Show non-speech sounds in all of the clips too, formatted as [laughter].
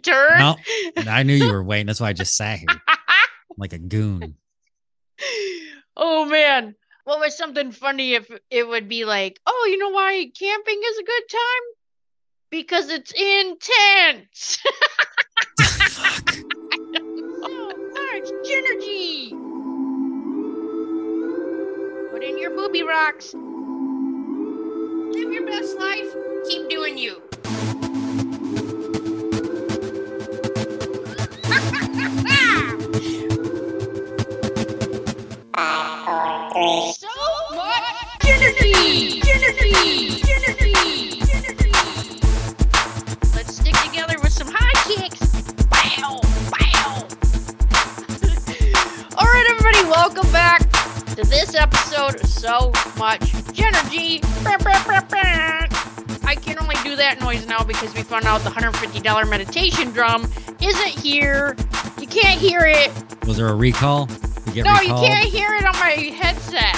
turn. No, I knew you were waiting. That's why I just sat here [laughs] like a goon. oh man. What was something funny if it would be like, oh, you know why camping is a good time? Because it's intense. [laughs] [laughs] Fuck. oh, it's Genergy. Put in your booby rocks. Live your best life. Keep doing you. So much energy! Energy! Energy! Energy! Let's stick together with some high kicks. Bow! Bow! All right, everybody, welcome back to this episode So Much Energy. I can only do that noise now because we found out the $150 meditation drum isn't here. You can't hear it. Was there a recall? No, you can't hear it on my headset.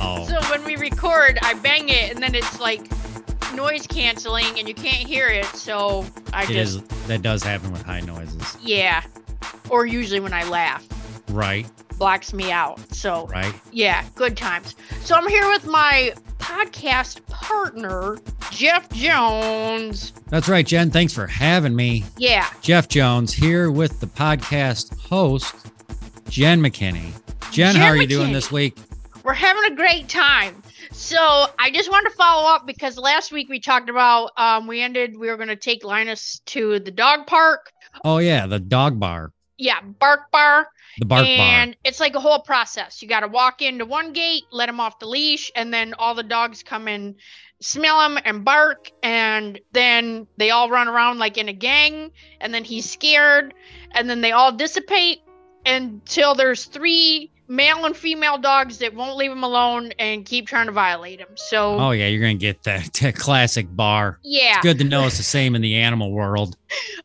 Oh, So when we record, I bang it and then it's like noise canceling and you can't hear it. So I it just, is. That does happen with high noises. yeah. Or usually when I laugh, Right. blocks me out. So Right. yeah, good times. So I'm here with my podcast partner, Jeff Jones. That's right, Jen. Thanks for having me. Yeah. Jeff Jones here with the podcast host, Jen McKinney. Jen, Jen how are you doing this week? We're having a great time. So I just wanted to follow up because last week we talked about um, we ended we were going to take Linus to the dog park. Oh yeah, the dog bar, Yeah, Bark Bar. the bark and it's like a whole process. You got to walk into one gate, let him off the leash, and then all the dogs come in, smell him and bark, and then they all run around like in a gang, and then he's scared, and then they all dissipate until there's three male and female dogs that won't leave him alone and keep trying to violate him. So. Oh yeah, you're gonna get that, that classic bar. yeah, It's good to know it's the same in the animal world.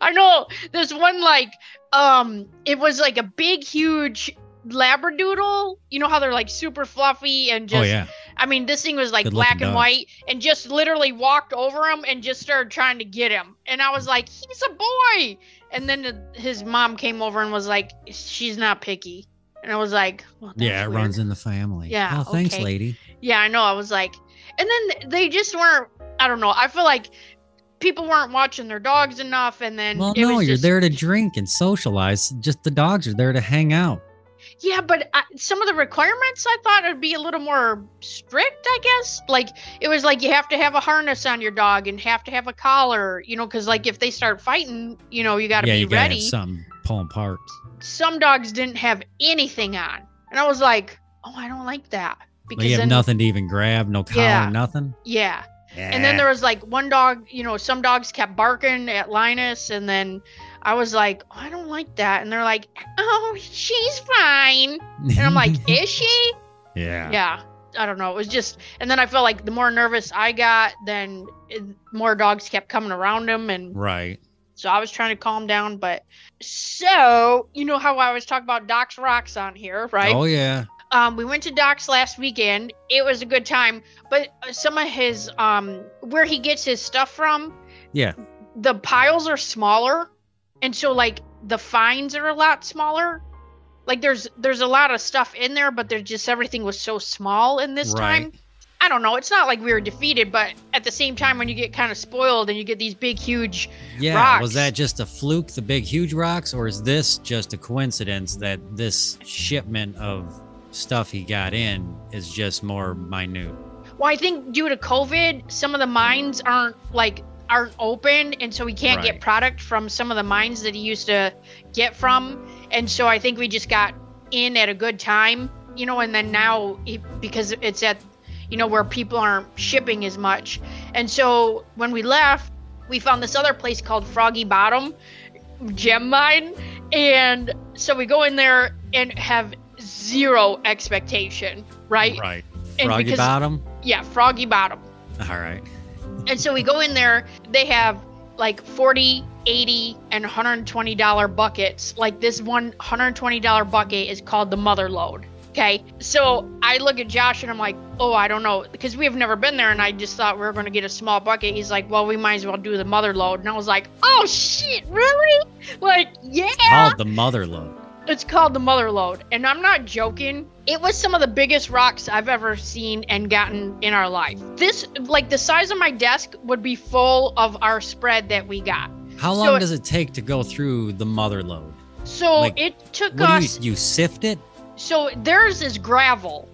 I know there's one like um it was like a big huge labradoodle you know how they're like super fluffy and just oh yeah, I mean, this thing was like Good black and dogs. white and just literally walked over him and just started trying to get him. And I was like, he's a boy. And then his mom came over and was like, she's not picky. And I was like, well, yeah, it weird. runs in the family. Yeah, Oh, thanks, okay. lady. Yeah, I know. I was like, and then they just weren't, I don't know. I feel like people weren't watching their dogs enough. And then Well, no, you're just, there to drink and socialize. Just the dogs are there to hang out. Yeah, but I, some of the requirements I thought would be a little more strict, I guess. Like it was like you have to have a harness on your dog and have to have a collar, you know, because like if they start fighting, you know, you got to yeah, be you gotta ready. have something pulling parts. Some dogs didn't have anything on, and I was like, oh, I don't like that Well, you have nothing to even grab, no collar, Yeah. nothing. Yeah, Yeah. and then eh. there was like one dog, you know, some dogs kept barking at Linus, and then I was like, oh, I don't like that, and they're like, oh, she's fine, and I'm like, [laughs] is she? yeah. yeah i don't know it was just and then i felt like the more nervous i got then it, more dogs kept coming around him and Right. so i was trying to calm down but so you know how i was talking about doc's rocks on here right Oh yeah. um we went to doc's last weekend it was a good time but uh, some of his um where he gets his stuff from Yeah. the piles are smaller and so like the fines are a lot smaller like there's there's a lot of stuff in there but there's just everything was so small in this Right. time i don't know it's not like we were defeated but at the same time when you get kind of spoiled and you get these big huge Yeah. Rocks. Was that just a fluke, the big huge rocks, or is this just a coincidence that this shipment of stuff he got in is just more minute? well i think due to covid some of the mines aren't like aren't open and so we can't Right. get product from some of the mines that he used to get from and so i think we just got in at a good time you know and then now it, because it's at you know where people aren't shipping as much and so when we left we found this other place called froggy bottom gem mine and so we go in there and have zero expectation right Right. And Froggy because- bottom. yeah froggy bottom All right. And so we go in there, they have like 40, 80, and $120 buckets. Like this one $120 bucket is called the mother lode. Okay. So I look at Josh and I'm like, oh, I don't know. Because we have never been there and I just thought we were going to get a small bucket. He's like, well, we might as well do the mother lode. And I was like, oh, shit, really? [laughs] Like, yeah. Called the mother lode. It's called the mother lode. And I'm not joking. It was some of the biggest rocks I've ever seen and gotten in our life. This, like, the size of my desk would be full of our spread that we got. How long it- does it take to go through the mother lode? So Like, it took What do us. you you sift it? so theirs is gravel.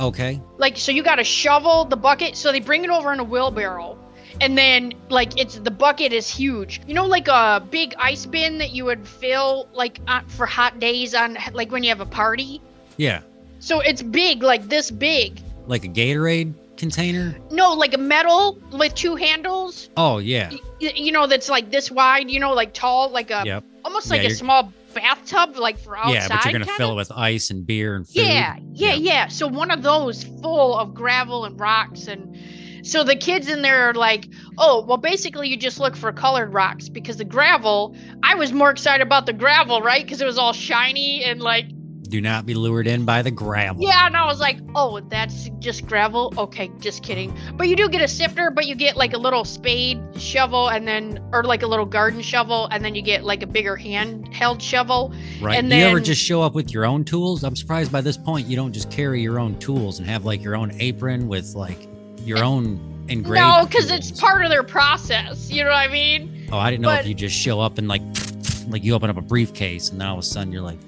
Okay. like so you got to shovel the bucket so they bring it over in a wheelbarrow and then like it's the bucket is huge you know like a big ice bin that you would fill like uh, for hot days on like when you have a party Yeah. so it's big like this big Like a Gatorade container? no like a metal with two handles Oh yeah. y- you know that's like this wide you know like tall like a Yep. almost Yeah, like a you're- small bathtub like for outside yeah, but you're gonna kinda. fill it with ice and beer and food. Yeah, yeah, Yep. yeah. So one of those full of gravel and rocks and so the kids in there are like, "Oh, well basically you just look for colored rocks because the gravel, I was more excited about the gravel, right? Cuz it was all shiny and like Do not be lured in by the gravel. yeah, and I was like, "Oh, that's just gravel." Okay, just kidding. But you do get a sifter, but you get like a little spade shovel and then or like a little garden shovel and then you get like a bigger handheld shovel. Right. and Do you ever just show up with your own tools? I'm surprised by this point you don't just carry your own tools and have like your own apron with like your eh, own engraved. no, cuz it's part of their process. You know what I mean? Oh, I didn't know if you just show up and like [sniffs] like you open up a briefcase and then all of a sudden you're like,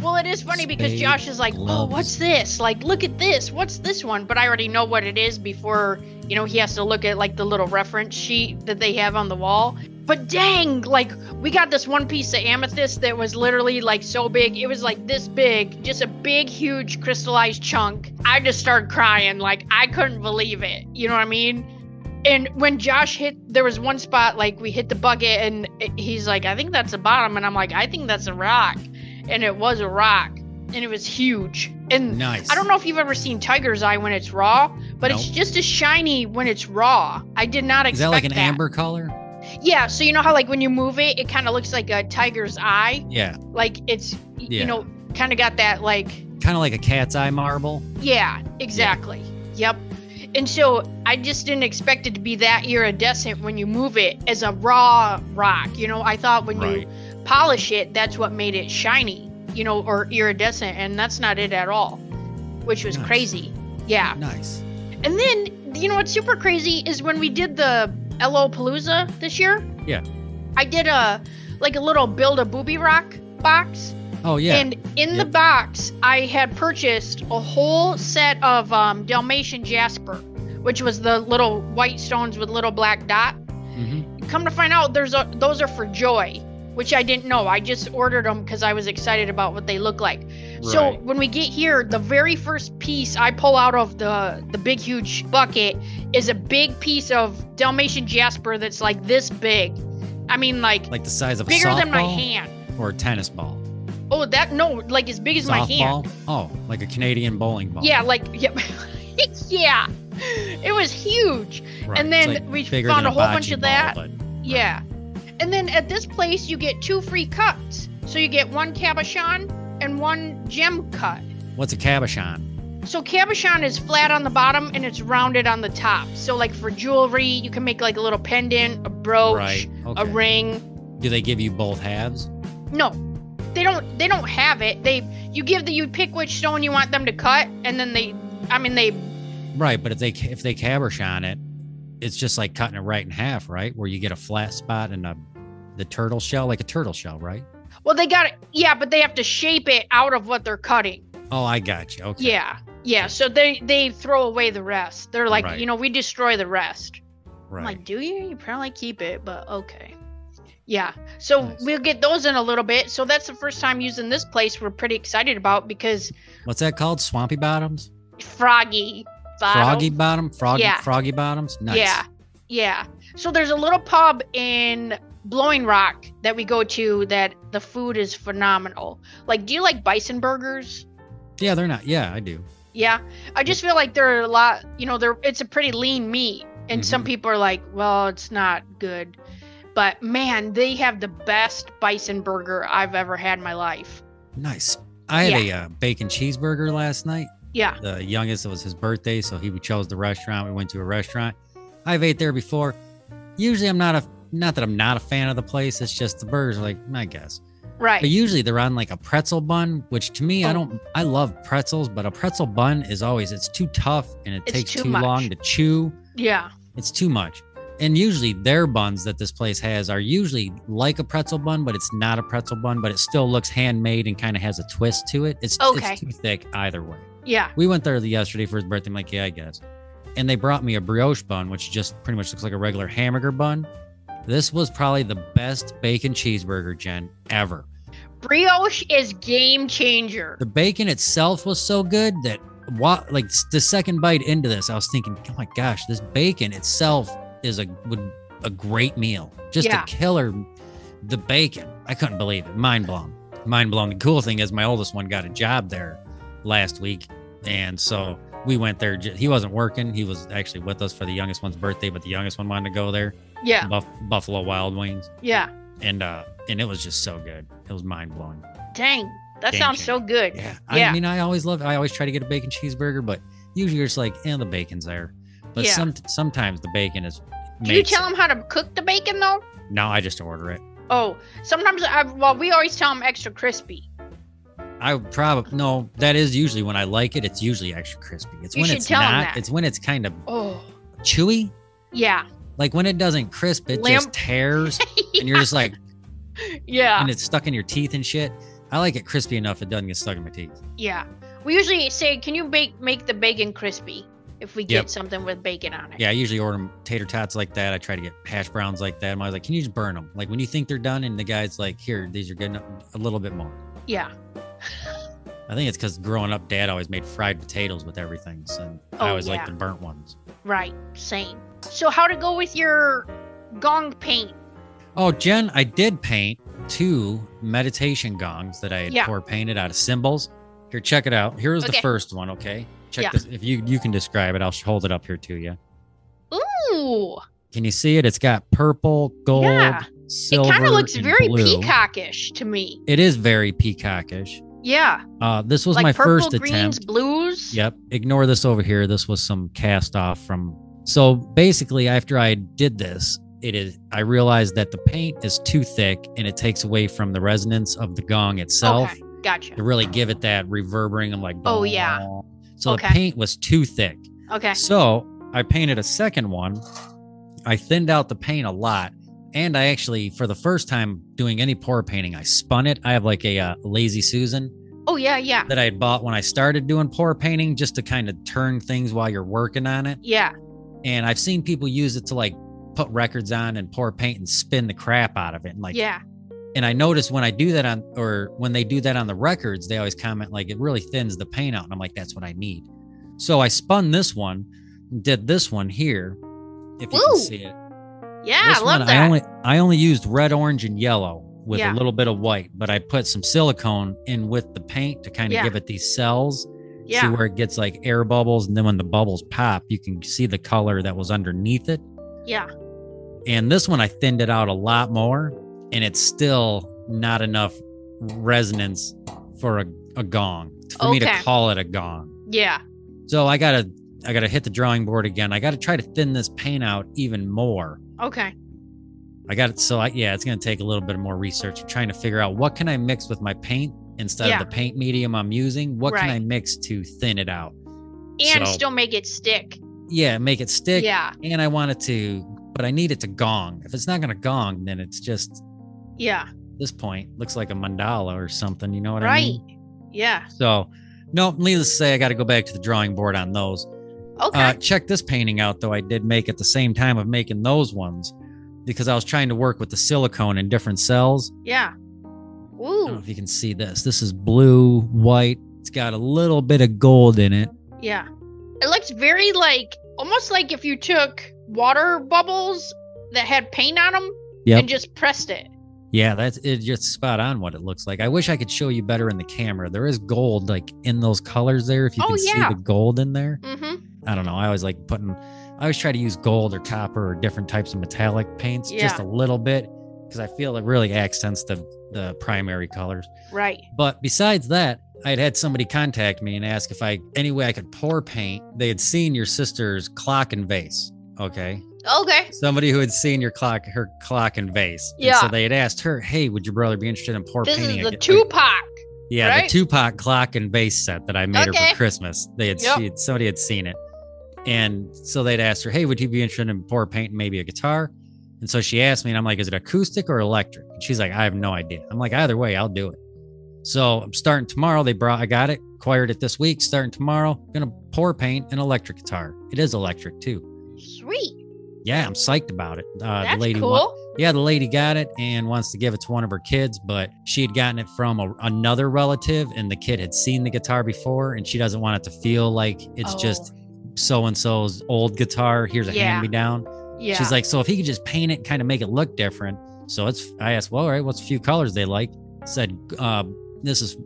Well, it is funny because Josh is like, "Oh, what's this? Like, look at this. What's this one?" But I already know what it is before, you know, he has to look at like the little reference sheet that they have on the wall. But dang, like we got this one piece of amethyst that was literally like so big. It was like this big, just a big huge crystallized chunk. I just started crying like I couldn't believe it. You know what I mean? And when Josh hit, there was one spot like we hit the bucket, and he's like, "I think that's the bottom," and I'm like, "I think that's a rock," and it was a rock, and it was huge. And nice. I don't know if you've ever seen tiger's eye when it's raw, but it's just as shiny when it's raw. I did not expect Is that like an amber color? Yeah, so you know how like when you move it, it kind of looks like a tiger's eye, Yeah. like it's Yeah. you know kind of got that like Kind of like a cat's eye marble. yeah, exactly. Yep. And so I just didn't expect it to be that iridescent when you move it as a raw rock. You know, I thought when Right. you polish it, that's what made it shiny, you know, or iridescent, and that's not it at all, which was Nice. crazy. Yeah. Nice. And then, you know what's super crazy is when we did the LO Palooza this year. Yeah. I did a like a little build a booby rock box. Oh yeah. And in the box, I had purchased a whole set of um, Dalmatian jasper, which was the little white stones with little black dot. hmm Come to find out, there's a, those are for joy, which I didn't know. I just ordered them because I was excited about what they look like. So when we get here, the very first piece I pull out of the the big huge bucket is a big piece of Dalmatian jasper that's like this big. I mean, like, Like the size of a bigger than my hand. or a tennis ball. Oh, that no, like as big as my hand. Oh, like a Canadian bowling ball. Yeah, like [laughs] yeah, yeah. It was huge. Right. and then like we found a whole bunch of ball, that. but- Yeah. And then at this place, you get two free cuts. So you get one cabochon and one gem cut. What's a cabochon? So cabochon is flat on the bottom and it's rounded on the top. So like for jewelry, you can make like a little pendant, a brooch, right. Okay. a ring. Do they give you both halves? No, they don't. They don't have it. They you give the you pick which stone you want them to cut, and then they. I mean they. Right, but if they if they cabochon it, it's just like cutting it right in half, right? Where you get a flat spot and a the turtle shell, like a turtle shell, right? Well, they got it. Yeah, but they have to shape it out of what they're cutting. Oh, I got you. Okay. Yeah, yeah. So they they throw away the rest. They're like, Right. you know, we destroy the rest. Right. I'm like, do you? You probably keep it, but okay. Yeah. So Nice. we'll get those in a little bit. So that's the first time using this place. We're pretty excited about because What's that called? Swampy bottoms? froggy. bottom- Froggy bottom? Froggy Yeah. froggy bottoms? Nice. Yeah. Yeah. So there's a little pub in Blowing Rock that we go to that the food is phenomenal. Like, do you like bison burgers? Yeah, they're not. Yeah, I do. Yeah. I just feel like they're a lot, you know, they're it's a pretty lean meat. And some Mhm. people are like, well, it's not good. But man, they have the best bison burger I've ever had in my life. Nice. I had a uh, bacon cheeseburger last night. Yeah. The youngest, it was his birthday, so he chose the restaurant. We went to a restaurant. I've ate there before. Usually, I'm not a not that I'm not a fan of the place. It's just the burgers, are like I guess. Right. But usually they're on like a pretzel bun, which to me, I Oh. don't. I love pretzels, but a pretzel bun is always it's too tough and it It's takes too too long to chew. yeah. It's too much. And usually their buns that this place has are usually like a pretzel bun, but it's not a pretzel bun, but it still looks handmade and kind of has a twist to it. It's, Okay. it's too thick either way. Yeah. We went there yesterday for his birthday. I'm like, yeah, I guess. And they brought me a brioche bun, which just pretty much looks like a regular hamburger bun. This was probably the best bacon cheeseburger, Jen, ever. Brioche is game changer. The bacon itself was so good that what like the second bite into this, I was thinking, oh my gosh, this bacon itself is a would a great meal. Just Yeah. a killer. The bacon, I couldn't believe it. Mind blown. Mind blown. The cool thing is, my oldest one got a job there last week, and so we went there. He wasn't working. He was actually with us for the youngest one's birthday, but the youngest one wanted to go there. Yeah. Buff, Buffalo Wild Wings, Yeah. and uh, and it was just so good. It was mind blowing. Dang. That Game sounds so good. Yeah. Yeah. I mean, I always love, I always try to get a bacon cheeseburger, but usually you're just like, eh, the bacon's there. But Yeah. some sometimes the bacon is. Do you tell it. them how to cook the bacon though? No, I just order it. Oh, sometimes I well we always tell them extra crispy. I probably no. That is usually when I like it. It's usually extra crispy. It's You when it's tell 'em not. that. It's when it's kind of Oh. chewy. Yeah. Like when it doesn't crisp, it Limp. just tears, [laughs] and you're just like, Yeah. and it's stuck in your teeth and shit. I like it crispy enough it doesn't get stuck in my teeth. Yeah. We usually say, "Can you bake make the bacon crispy?" If we get Yep. something with bacon on it. Yeah, I usually order tater tots like that. I try to get hash browns like that. I'm always like, can you just burn them? Like when you think they're done, and the guy's like, here, these are good. enough," A little bit more. Yeah. I think it's because growing up, Dad always made fried potatoes with everything, so oh, I Oh, always yeah. like the burnt ones. Right. Same. So how to go with your gong paint? Oh, Jen, I did paint two meditation gongs that I had Yeah. pour painted out of cymbals. Here, check it out. Here's the first one. Okay, check Yeah. this. If you you can describe it, I'll hold it up here to you. Ooh. Can you see it? It's got purple, gold, Yeah. silver, it kind of looks very blue. peacockish to me. It is very peacockish. Yeah. Uh, this was like my purple, first greens, attempt. blues. Yep. Ignore this over here. This was some cast off from. So basically, after I did this, it is. I realized that the paint is too thick and it takes away from the resonance of the gong itself Okay. Gotcha. to really give it that reverberating of like. Oh, yeah. "Bong." So Okay. the paint was too thick. Okay. So I painted a second one. I thinned out the paint a lot. And I actually, for the first time doing any pour painting, I spun it. I have like a uh, lazy Susan Oh yeah, yeah, that I had bought when I started doing pour painting just to kind of turn things while you're working on it. yeah. And I've seen people use it to like put records on and pour paint and spin the crap out of it. And like, yeah. and I noticed when I do that on, or when they do that on the records, they always comment like it really thins the paint out. And I'm like, that's what I need. So I spun this one, did this one here, if you Ooh. can see it. Yeah, this I love one, that. I only I only used red, orange, and yellow with Yeah. a little bit of white, but I put some silicone in with the paint to kind of Yeah. give it these cells. See where it gets like air bubbles, and then when the bubbles pop, you can see the color that was underneath it. Yeah. And this one I thinned it out a lot more, and it's still not enough resonance for a, a gong for me to call it a gong. Yeah. So I gotta I gotta hit the drawing board again. I gotta try to thin this paint out even more. Okay. I got it. So I, yeah, it's to take a little bit more research. Trying to figure out what can I mix with my paint instead Yeah. of the paint medium I'm using. What can I mix to thin it out? And So- still make it stick. Yeah, make it stick. Yeah. And I want it to, but I need it to gong. If it's not going to gong, then it's just Yeah. this point looks like a mandala or something. You know what I mean? Right. Yeah. So, no, needless to say, I got to go back to the drawing board on those. Okay. Uh, check this painting out, though. I did make at the same time of making those ones because I was trying to work with the silicone in different cells. yeah. I don't know Ooh. if you can see this. This is blue, white. It's got a little bit of gold in it. Yeah. It looks very like almost like if you took water bubbles that had paint on them Yep. and just pressed it. Yeah, that's it. Just spot on what it looks like. I wish I could show you better in the camera. There is gold like in those colors there. If you Oh, can yeah. see the gold in there. Mm-hmm. I don't know. I always like putting. I always try to use gold or copper or different types of metallic paints just a little bit because I feel it really accents the the primary colors. Right. But besides that, I had had somebody contact me and ask if I any way I could pour paint. They had seen your sister's clock and vase. Okay. Okay. Somebody who had seen your clock, her clock and vase. And Yeah. so they had asked her, "Hey, would your brother be interested in pour This painting?" is a- the Tupac. Yeah, right? the Tupac clock and vase set that I made her for Christmas. They had, Yep. had somebody had seen it, and so they'd asked her, "Hey, would you be interested in pour painting maybe a guitar?" And so she asked me, and I'm like, "Is it acoustic or electric?" And she's like, "I have no idea." I'm like, "Either way, I'll do it." So I'm starting tomorrow. They brought, I got it, acquired it this week. Starting tomorrow, gonna pour paint an electric guitar. It is electric too. Sweet. Yeah, I'm psyched about it. Uh, That's the lady cool. wa- yeah, the lady got it and wants to give it to one of her kids, but she had gotten it from a, another relative, and the kid had seen the guitar before, and she doesn't want it to feel like it's just so and so's old guitar. Here's a Oh. Yeah. hand me down. Yeah. She's like, so if he could just paint it, kind of make it look different. So it's. I asked, well, all right, what's a few colors they like? Said, uh, this is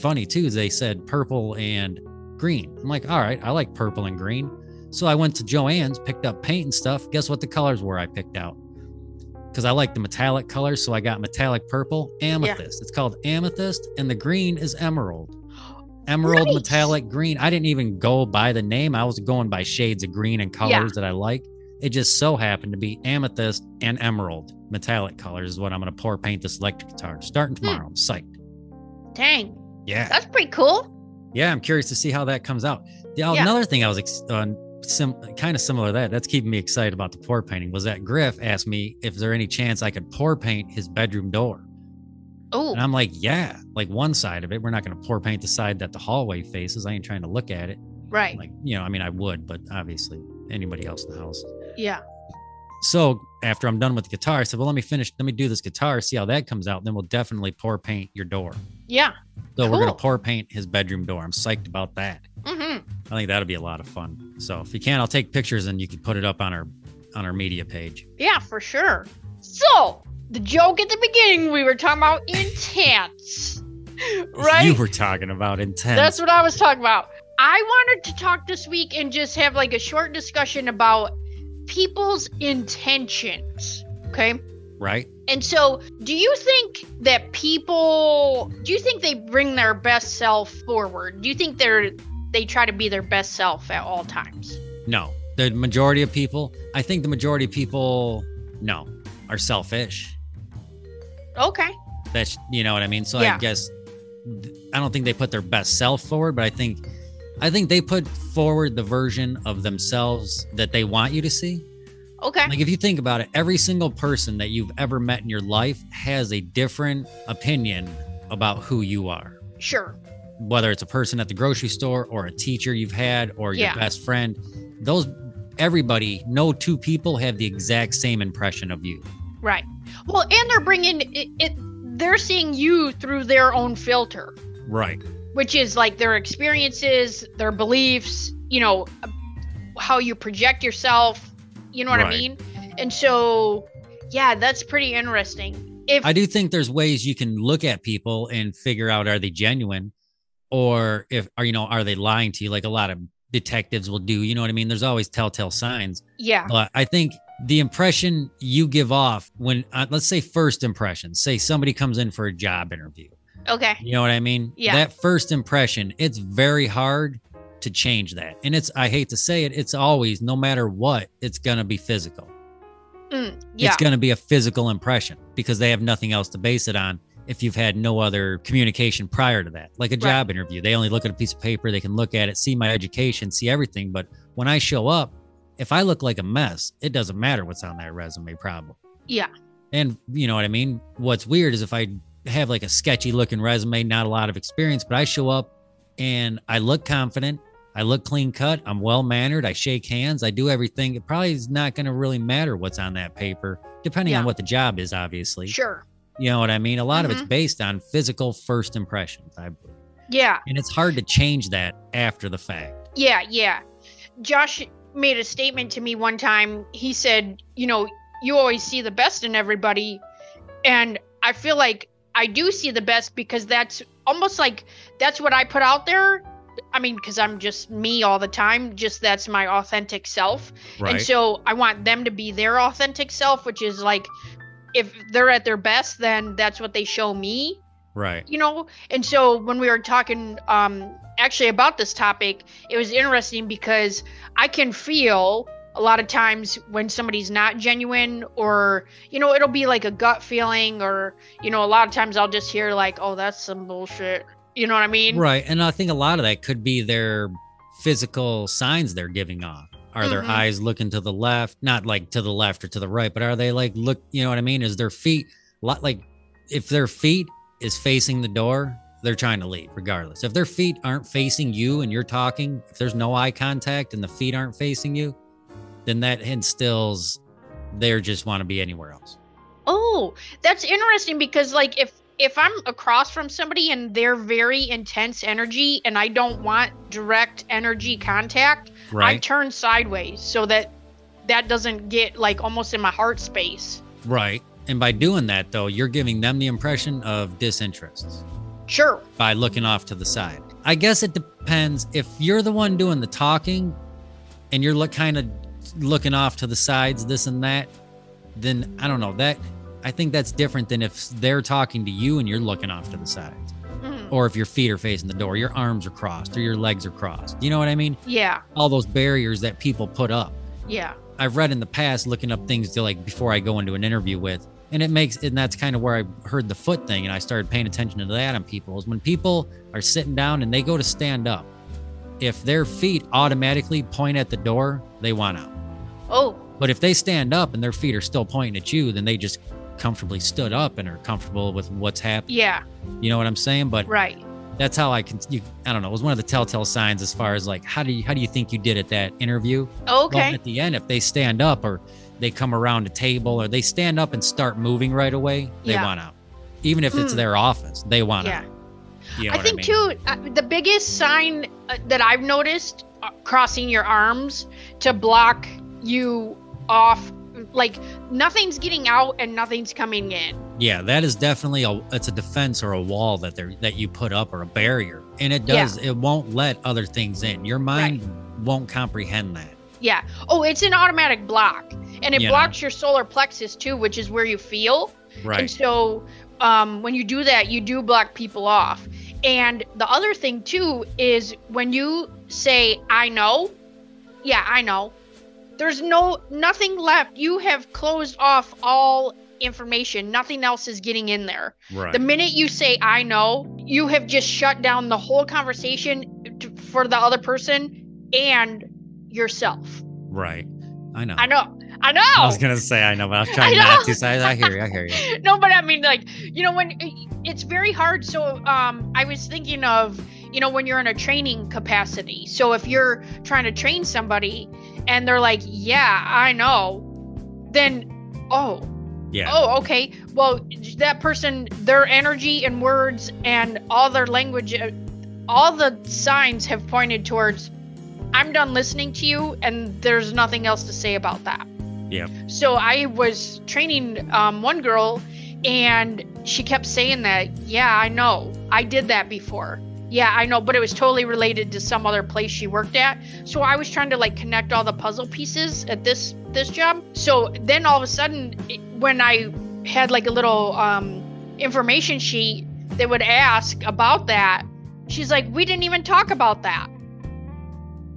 funny too. They said purple and green. I'm like, all right, I like purple and green. So I went to Joann's, picked up paint and stuff. Guess what the colors were I picked out? Because I like the metallic colors. So I got metallic purple, amethyst. It's called amethyst, and the green is emerald. [gasps] Emerald Nice. metallic green. I didn't even go by the name. I was going by shades of green and colors Yeah. that I like. It just so happened to be amethyst and emerald metallic colors is what I'm going to pour paint this electric guitar starting tomorrow. I'm psyched. Dang. Yeah. That's pretty cool. Yeah, I'm curious to see how that comes out. The, Yeah. Another thing I was ex- uh, sim- kind of similar to that, that's keeping me excited about the pour painting, was that Griff asked me if there any chance I could pour paint his bedroom door. Oh, And I'm like, yeah, like one side of it. We're not going to pour paint the side that the hallway faces. I ain't trying to look at it. right. Like, you know, I mean, I would, but obviously anybody else in the house. Yeah. So after I'm done with the guitar, I said, well, let me finish, let me do this guitar, see how that comes out. Then we'll definitely pour paint your door. Yeah. So we're going to pour paint his bedroom door. I'm psyched about that. hmm I think that'll be a lot of fun. So if you can, I'll take pictures and you can put it up on our on our media page. Yeah, for sure. So, the joke at the beginning, we were talking about intense. [laughs] Right? You were talking about intense. That's what I was talking about. I wanted to talk this week and just have like a short discussion about people's intentions. Okay. right. And so, do you think that people do you think they bring their best self forward? Do you think they're they try to be their best self at all times? No, the majority of people. I think the majority of people, no, are selfish. Okay. That's you know what I mean. So Yeah. I guess I don't think they put their best self forward, but I think I think they put forward the version of themselves that they want you to see. Okay. Like if you think about it, every single person that you've ever met in your life has a different opinion about who you are. Sure. Whether it's a person at the grocery store or a teacher you've had or your Yeah. best friend, those everybody, no two people have the exact same impression of you. Right. Well, and they're bringing it, it they're seeing you through their own filter, Right. Which is like their experiences, their beliefs, you know, how you project yourself, you know what I Right. mean? And so, yeah, that's pretty interesting. If I do think there's ways you can look at people and figure out are they genuine or if are you know are they lying to you like a lot of detectives will do, you know what I mean? There's always telltale signs. yeah, But I think the impression you give off when, uh, let's say, first impression, say somebody comes in for a job interview, okay. you know what I mean? Yeah. That first impression, it's very hard to change that. And it's, I hate to say it, it's always, no matter what, it's going to be physical. Mm, yeah. It's going to be a physical impression because they have nothing else to base it on if you've had no other communication prior to that. Like a job interview, they only look at a piece of paper, they can look at it, see my education, see everything. But when I show up, if I look like a mess, it doesn't matter what's on that resume, probably. yeah. And you know what I mean? What's weird is if I have like a sketchy looking resume, not a lot of experience, but I show up and I look confident, I look clean cut, I'm well mannered, I shake hands, I do everything. It probably is not going to really matter what's on that paper, depending on what the job is, obviously. Sure. You know what I mean? A lot of Mm-hmm. it's based on physical first impressions, I believe. Yeah. And it's hard to change that after the fact. Yeah, yeah. Josh made a statement to me one time. He said, you know, you always see the best in everybody. And I feel like I do see the best because that's almost like that's what I put out there. I mean, because I'm just me all the time, just that's my authentic self. And so I want them to be their authentic self, which is like if they're at their best, then that's what they show me. Right. you know and so when we were talking um actually about this topic it was interesting because i can feel a lot of times when somebody's not genuine or you know it'll be like a gut feeling or you know a lot of times i'll just hear like oh that's some bullshit you know what i mean Right. And I think a lot of that could be their physical signs they're giving off. Are their Mhm. eyes looking to the left? Not like to the left or to the right, but are they like look, you know what I mean? Is their feet lot like if their feet is facing the door, they're trying to leave regardless. If their feet aren't facing you and you're talking, if there's no eye contact and the feet aren't facing you, then that instills they just want to be anywhere else. Oh, that's interesting because like if if I'm across from somebody and they're very intense energy and I don't want direct energy contact, I turn sideways so that that doesn't get like almost in my heart space. right. And by doing that though, you're giving them the impression of disinterest. Sure. by looking off to the side. I guess it depends if you're the one doing the talking and you're look kind of looking off to the sides, this and that, then I don't know that. I think that's different than if they're talking to you and you're looking off to the sides, Mhm. or if your feet are facing the door, your arms are crossed, or your legs are crossed. You know what I mean? Yeah. All those barriers that people put up. Yeah. I've read in the past looking up things to like before I go into an interview with, and it makes and that's kind of where I heard the foot thing, and I started paying attention to that on people. Is when people are sitting down and they go to stand up, if their feet automatically point at the door, they want out. Oh. But if they stand up and their feet are still pointing at you, then they just comfortably stood up and are comfortable with what's happening. Yeah. You know what I'm saying? But Right. that's how I can. You, I don't know. It was one of the telltale signs as far as like how do you how do you think you did at that interview? Well, Okay. at the end, if they stand up or they come around a table or they stand up and start moving right away, they Yeah. want out. Even if it's Hmm. their office, they want Yeah. out. You know I think mean? too uh, the biggest sign uh, that I've noticed uh, crossing your arms to block you off like nothing's getting out and nothing's coming in. Yeah, that is definitely a it's a defense or a wall that they that you put up or a barrier, and it does it won't let other things in. Your mind won't comprehend that. Yeah. Oh, it's an automatic block. And it You know. blocks your solar plexus too, which is where you feel. Right. And so um, when you do that, you do block people off. And the other thing too is when you say, I know, yeah, I know, there's no nothing left. You have closed off all information. Nothing else is getting in there. Right. The minute you say, I know, you have just shut down the whole conversation to, for the other person and yourself. right. I know. I know. I know. I was gonna say I know, but I was [laughs] trying I not to. So I, I hear you. I hear you. [laughs] no, but I mean, like, you know, when it's very hard. So, um, I was thinking of, you know, when you're in a training capacity. So, if you're trying to train somebody and they're like, yeah, I know, then, oh, Yeah. oh, okay. Well, that person, their energy and words and all their language, uh, all the signs have pointed towards, I'm done listening to you, and there's nothing else to say about that. Yeah. So I was training um, one girl, and she kept saying that, yeah, I know. I did that before. Yeah, I know, but it was totally related to some other place she worked at. So I was trying to like connect all the puzzle pieces at this this job. So then all of a sudden, it- when I had like a little um, information sheet that would ask about that, she's like, "We didn't even talk about that,"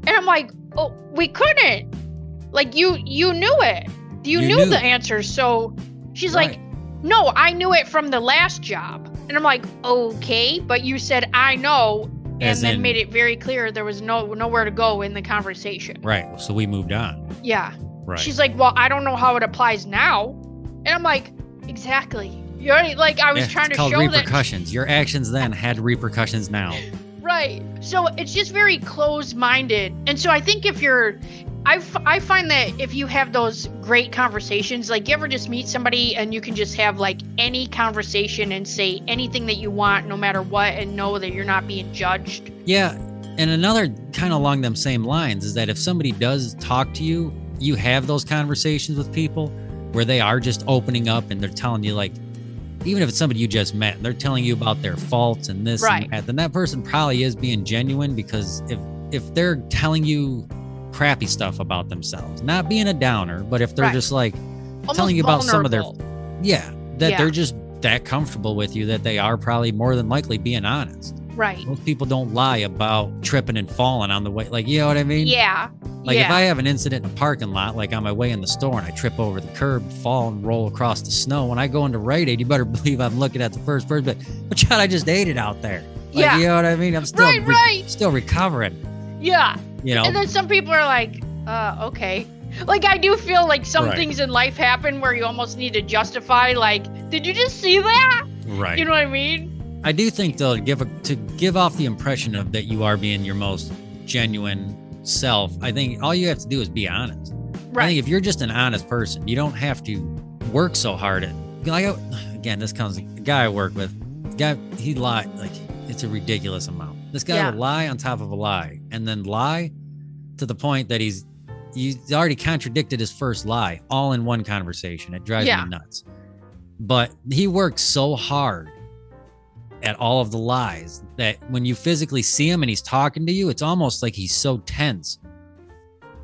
and I'm like, "Oh, we couldn't. Like you you knew it. You, You knew, knew. the answer." So she's like, no, I knew it from the last job. And I'm like, okay, but you said I know, and As then in- made it very clear there was no nowhere to go in the conversation. Right. So we moved on. Yeah. Right. She's like, well, I don't know how it applies now. And I'm like, exactly. You're. Like I was Yeah, trying to show that. repercussions. Your actions then had repercussions now. Right. So it's just very closed minded. And so I think if you're, I, f- I find that if you have those great conversations, like you ever just meet somebody and you can just have like any conversation and say anything that you want, no matter what, and know that you're not being judged. Yeah. And another kind of along them same lines is that if somebody does talk to you, you have those conversations with people where they are just opening up and they're telling you like even if it's somebody you just met and they're telling you about their faults and this Right. and that, then that person probably is being genuine because if if they're telling you crappy stuff about themselves, not being a downer, but if they're Right. just like Almost telling you about some of their yeah, that Yeah. they're just that comfortable with you that they are probably more than likely being honest. Right. Most people don't lie about tripping and falling on the way. Like, you know what I mean? Yeah. Like yeah. if I have an incident in a parking lot, like on my way in the store and I trip over the curb, fall and roll across the snow, when I go into Rite Aid, you better [laughs] believe I'm looking at the first person. But, but Chad, I just ate it out there. Like, Yeah. You know what I mean? I'm still Right, re- right. still recovering. yeah. You know? And then some people are like, uh, okay. Like I do feel like some Right. things in life happen where you almost need to justify like, did you just see that? right. You know what I mean? I do think though to give a, to give off the impression of that you are being your most genuine self. I think all you have to do is be honest. Right. I think if you're just an honest person, you don't have to work so hard at. Like again, this comes the guy I work with. Guy he lied like it's a ridiculous amount. This guy Yeah. will lie on top of a lie, and then lie to the point that he's he's already contradicted his first lie all in one conversation. It drives Yeah. me nuts. But he works so hard at all of the lies that when you physically see him and he's talking to you, it's almost like he's so tense.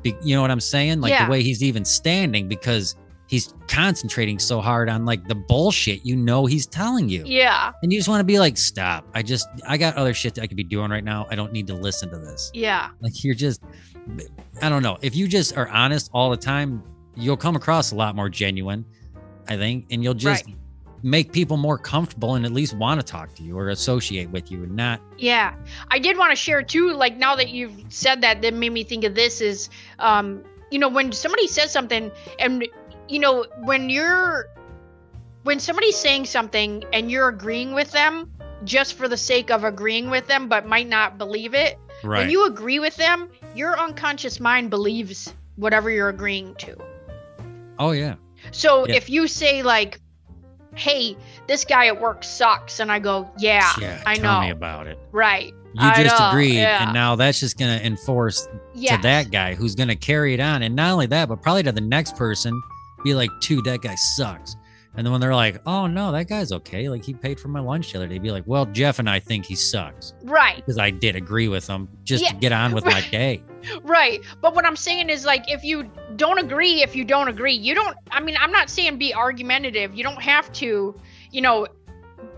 Be- you know what I'm saying? Like Yeah. the way he's even standing because he's concentrating so hard on like the bullshit you know he's telling you. Yeah. And you just want to be like, stop. I just, I got other shit that I could be doing right now. I don't need to listen to this. Yeah. Like you're just, I don't know. If you just are honest all the time, you'll come across a lot more genuine, I think, and you'll just Right. make people more comfortable and at least want to talk to you or associate with you and not. Yeah. I did want to share too, like now that you've said that, that made me think of this is um, you know, when somebody says something and you know, when you're when somebody's saying something and you're agreeing with them just for the sake of agreeing with them but might not believe it, Right. when you agree with them, your unconscious mind believes whatever you're agreeing to. oh yeah. So Yeah. if you say like, "Hey, this guy at work sucks," and I go, "Yeah, yeah. I tell know, Tell me about it. right, You I just know, agreed, yeah. and now that's just gonna enforce yeah, to that guy who's gonna carry it on, and not only that, but probably to the next person, be like, "Dude, that guy sucks." And then when they're like, "Oh no, that guy's okay," like he paid for my lunch the other day, be like, "Well, Jeff and I think he sucks right, because I did agree with him just Yeah, to get on with my [laughs] day." right." But what I'm saying is like, if you don't agree, if you don't agree, you don't. I mean, I'm not saying be argumentative. You don't have to, you know,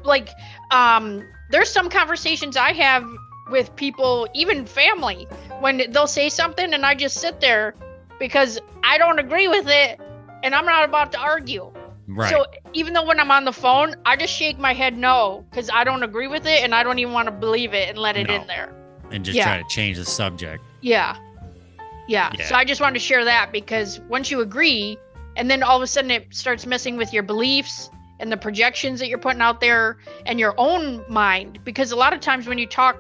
like, um, there's some conversations I have with people, even family, when they'll say something and I just sit there because I don't agree with it and I'm not about to argue. Right. So even though when I'm on the phone, I just shake my head no because I don't agree with it and I don't even want to believe it and let it No. in there. and just yeah. try to change the subject. Yeah. yeah. Yeah. So I just wanted to share that because once you agree, and then all of a sudden it starts messing with your beliefs and the projections that you're putting out there and your own mind. Because a lot of times when you talk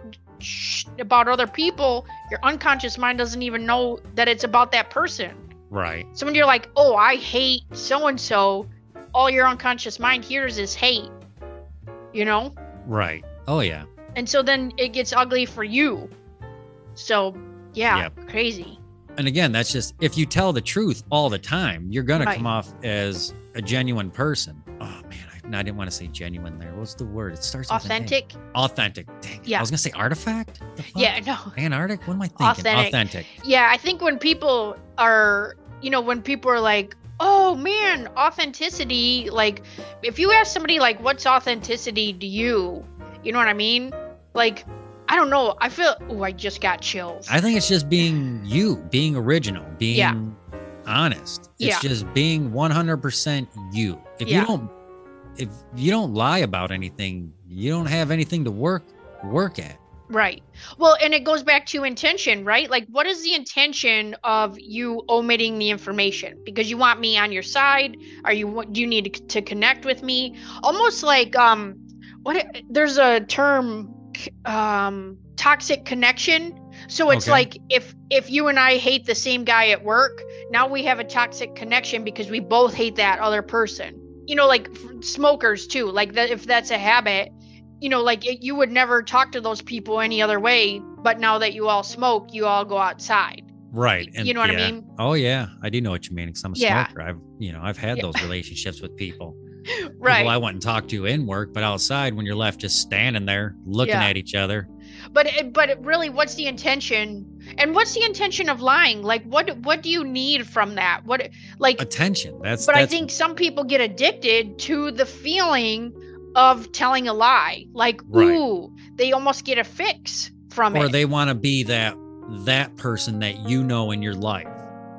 about other people, your unconscious mind doesn't even know that it's about that person. Right. So when you're like, oh, I hate so and so, all your unconscious mind hears is hate, you know? Right. Oh yeah. And so then it gets ugly for you. So, yeah, Yep. crazy. And again, that's just if you tell the truth all the time, you're gonna come off as a genuine person. Oh man, I, no, I didn't want to say genuine there. What's the word? It starts with. Authentic. Authentic. Dang. Yeah. I was gonna say artifact. Yeah, no. Antarctic. What am I thinking? Authentic. Authentic. Yeah, I think when people are, you know, when people are like, oh man, authenticity, like, if you ask somebody, like, what's authenticity to you? You know what I mean? Like, I don't know. I feel, oh, I just got chills. I think it's just being you, being original, being Yeah. honest. It's Yeah. just being 100% you. If Yeah. you don't if you don't lie about anything, you don't have anything to work work at. Right. Well, and it goes back to intention, right? Like, what is the intention of you omitting the information? Because you want me on your side? Are you? Do you need to, to connect with me? Almost like um, what? There's a term, um, toxic connection. So it's Okay. like if if you and I hate the same guy at work, now we have a toxic connection because we both hate that other person. You know, like f- smokers too. Like that, if that's a habit, you know, like it, you would never talk to those people any other way. But now that you all smoke, you all go outside. Right. you know what I mean? Oh yeah. I do know what you mean. Cause I'm a Yeah. smoker. I've you know, I've had Yeah. those relationships with people. [laughs] Right. People I went and talked to you in work, but outside when you're left just standing there looking Yeah. at each other. But it, but it really, what's the intention? And what's the intention of lying? Like, what what do you need from that? What like? Attention. That's But I think some people get addicted to the feeling of telling a lie. Like, Right. ooh, they almost get a fix from it. or they want to be that that person that you know in your life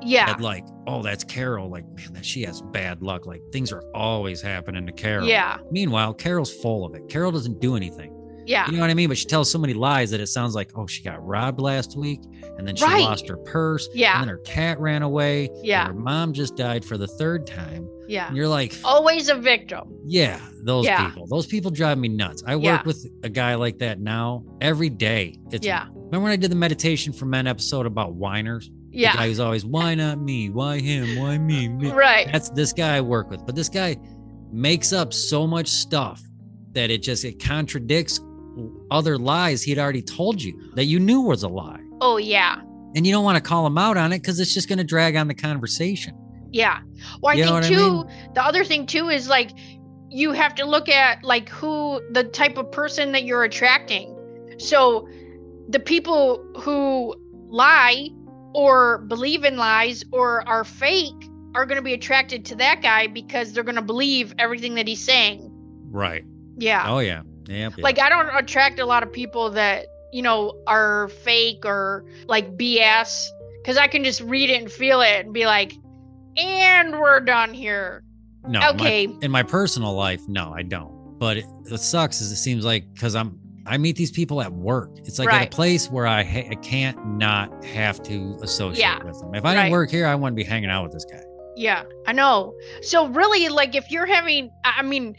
yeah. that like oh that's carol like man that she has bad luck like things are always happening to carol Yeah. meanwhile carol's full of it carol doesn't do anything Yeah. you know what i mean but she tells so many lies that it sounds like oh she got robbed last week and then she Right. lost her purse Yeah. and then her cat ran away and Yeah. her mom just died for the third time Yeah. and you're like Always a victim. yeah those Yeah. people those people drive me nuts i work Yeah. with a guy like that now every day it's Yeah. remember when i did the meditation for men episode about whiners the guy Yeah. who's always why not me why him why me, me? Right. that's this guy i work with but this guy makes up so much stuff that it just it contradicts other lies he'd already told you that you knew was a lie Oh, yeah. and you don't want to call him out on it because it's just going to drag on the conversation Yeah. Well, I You think what I too, the other thing too is like you have to look at like who the type of person that you're attracting. So the people who lie or believe in lies or are fake are going to be attracted to that guy because they're going to believe everything that he's saying. right Yeah. oh yeah yeah Like I don't attract a lot of people that, you know, are fake or like BS cuz I can just read it and feel it and be like, "And we're done here." no my- okay. in my personal life no i don't but it, it sucks is it seems like because i'm i meet these people at work it's like at a place where i ha- i can't not have to associate Yeah. with them if i didn't Right. work here i wouldn't be hanging out with this guy Yeah, I know. So really like if you're having I mean,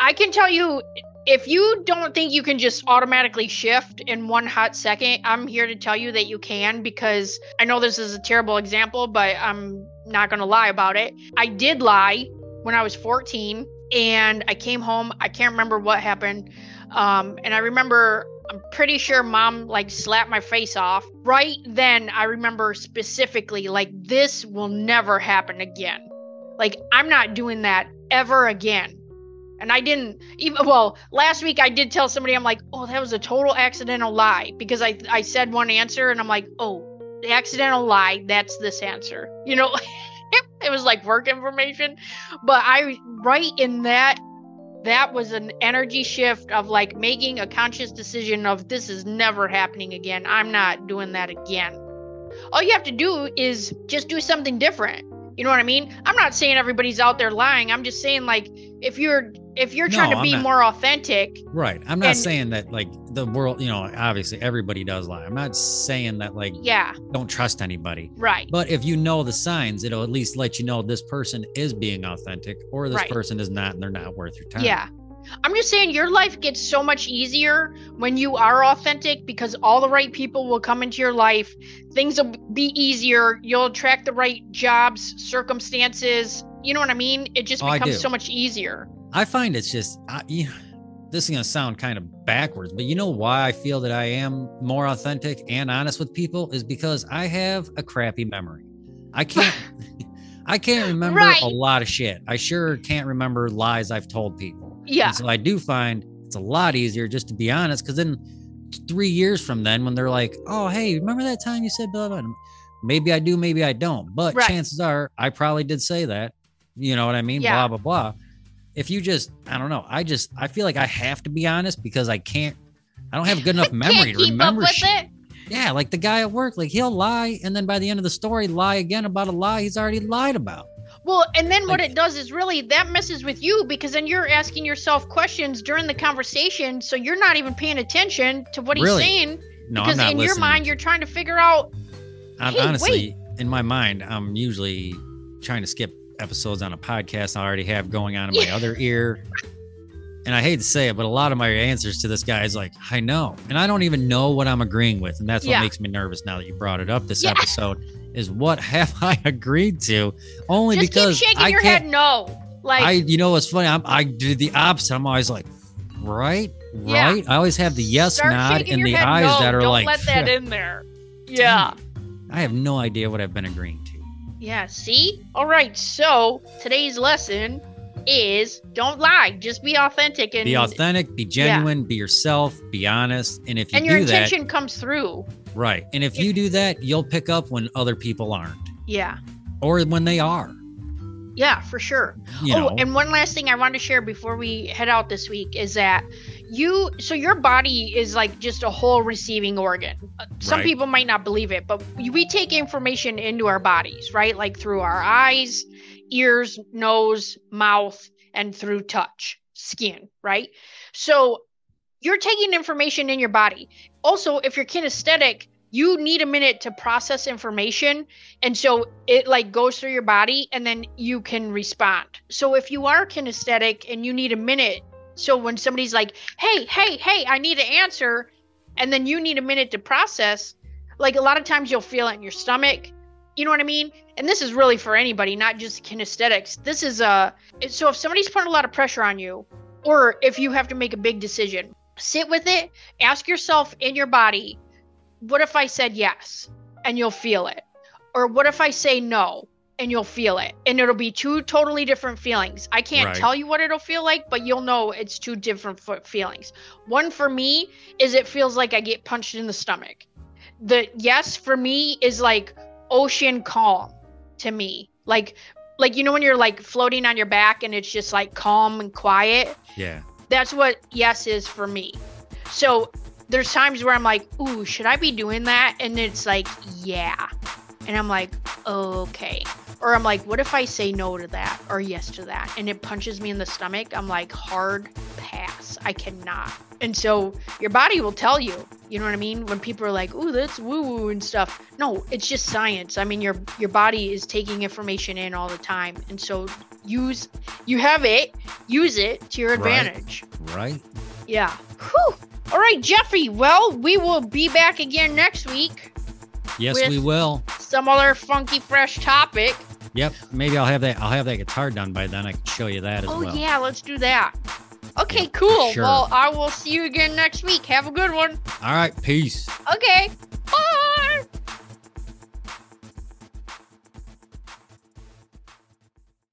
I can tell you if you don't think you can just automatically shift in one hot second, I'm here to tell you that you can because I know this is a terrible example, but I'm not going to lie about it. I did lie when I was 14 and I came home. I can't remember what happened. Um, and I remember, I'm pretty sure mom like slapped my face off. Right then, I remember specifically, like, this will never happen again. Like, I'm not doing that ever again. And I didn't even, well, last week I did tell somebody, I'm like, oh, that was a total accidental lie because I, I said one answer and I'm like, oh, the accidental lie, that's this answer. [laughs] You know, [laughs] it was like work information. But I, right in that, that was an energy shift of like making a conscious decision of this is never happening again. I'm not doing that again. All you have to do is just do something different. You know what I mean? I'm not saying everybody's out there lying. I'm just saying like if you're if you're trying No, to be not- more authentic, right i'm not And- saying that like the world you know obviously everybody does lie i'm not saying that like yeah, don't trust anybody right. but if you know the signs it'll at least let you know this person is being authentic or this Right. person is not and they're not worth your time Yeah. I'm just saying your life gets so much easier when you are authentic because all the right people will come into your life. Things will be easier. You'll attract the right jobs, circumstances. You know what I mean? It just Oh, becomes so much easier. I find it's just, I, you, this is going to sound kind of backwards, but you know why I feel that I am more authentic and honest with people is because I have a crappy memory. I can't, [laughs] I can't remember Right. a lot of shit. I sure can't remember lies I've told people. Yeah. And so I do find it's a lot easier just to be honest because then three years from then, when they're like, oh, hey, remember that time you said blah, blah, blah? Maybe I do, maybe I don't. But Right. chances are I probably did say that. You know what I mean? Yeah. Blah, blah, blah. If you just, I don't know. I just, I feel like I have to be honest because I can't, I don't have good [laughs] enough memory to remember shit. it. Yeah, like the guy at work, like he'll lie, and then by the end of the story, lie again about a lie he's already lied about. Well, and then what Like- it does is really that messes with you because then you're asking yourself questions during the conversation, so you're not even paying attention to what he's Really? saying No, because I'm not in your mind you're trying to figure out Hey, honestly, in my mind, I'm usually trying to skip episodes on a podcast I already have going on in my Yeah. other ear. And I hate to say it, but a lot of my answers to this guy is like, I know. And I don't even know what I'm agreeing with. And that's what Yeah. makes me nervous now that you brought it up this Yeah. [laughs] episode is what have [laughs] I agreed to? Only just because keep shaking I your can't head no. Like I you know what's funny? I'm, I do the opposite. I'm always like, right, Yeah. right. I always have the yes start nod and the eyes no. that are Don't like, let that [laughs] in there. Yeah. I have no idea what I've been agreeing to. Yeah, see? All right. So, today's lesson is don't lie. Just be authentic and Be authentic, be genuine, be yourself, be honest. And if you and your do that, intention comes through. Right. And if you do that, you'll pick up when other people aren't Yeah. or when they are. Yeah, for sure. You oh, know, and one last thing I want to share before we head out this week is that you, so your body is like just a whole receiving organ. Uh, Some Right. people might not believe it, but we we take information into our bodies, right? Like through our eyes, ears, nose, mouth, and through touch, skin, right? So you're taking information in your body. Also, if you're kinesthetic, you need a minute to process information and so it like goes through your body and then you can respond. So if you are kinesthetic and you need a minute so when somebody's like hey hey hey i need an answer and then you need a minute to process like a lot of times you'll feel it in your stomach. You know what i mean? And this is really for anybody not just kinesthetics. This is a so if somebody's putting a lot of pressure on you or if you have to make a big decision sit with it ask yourself in your body what if i said yes and you'll feel it or what if I say no and you'll feel it? And it'll be two totally different feelings. I can't Right. tell you what it'll feel like, but you'll know it's two different feelings. One for me is it feels like I get punched in the stomach. The yes for me is like ocean calm to me. Like like you know when you're like floating on your back and it's just like calm and quiet? yeah, That's what yes is for me. So there's times where I'm like, ooh, should I be doing that? And it's like, yeah. And I'm like, okay. Or I'm like, what if I say no to that or yes to that? And it punches me in the stomach. I'm like, hard pass. I cannot. And so your body will tell you, you know what I mean? When people are like, ooh, that's woo woo and stuff. No, it's just science. I mean, your your body is taking information in all the time. And so use you have it, use it to your advantage. right. Yeah. Whew. All right, Jeffrey. Well, we will be back again next week. Yes, we will. Some other funky, fresh topic. Yep. Maybe I'll have that. I'll have that guitar done by then. I can show you that as oh, well. Oh yeah, let's do that. Okay, Yeah, cool. sure. Well, I will see you again next week. Have a good one. All right. Peace. Okay.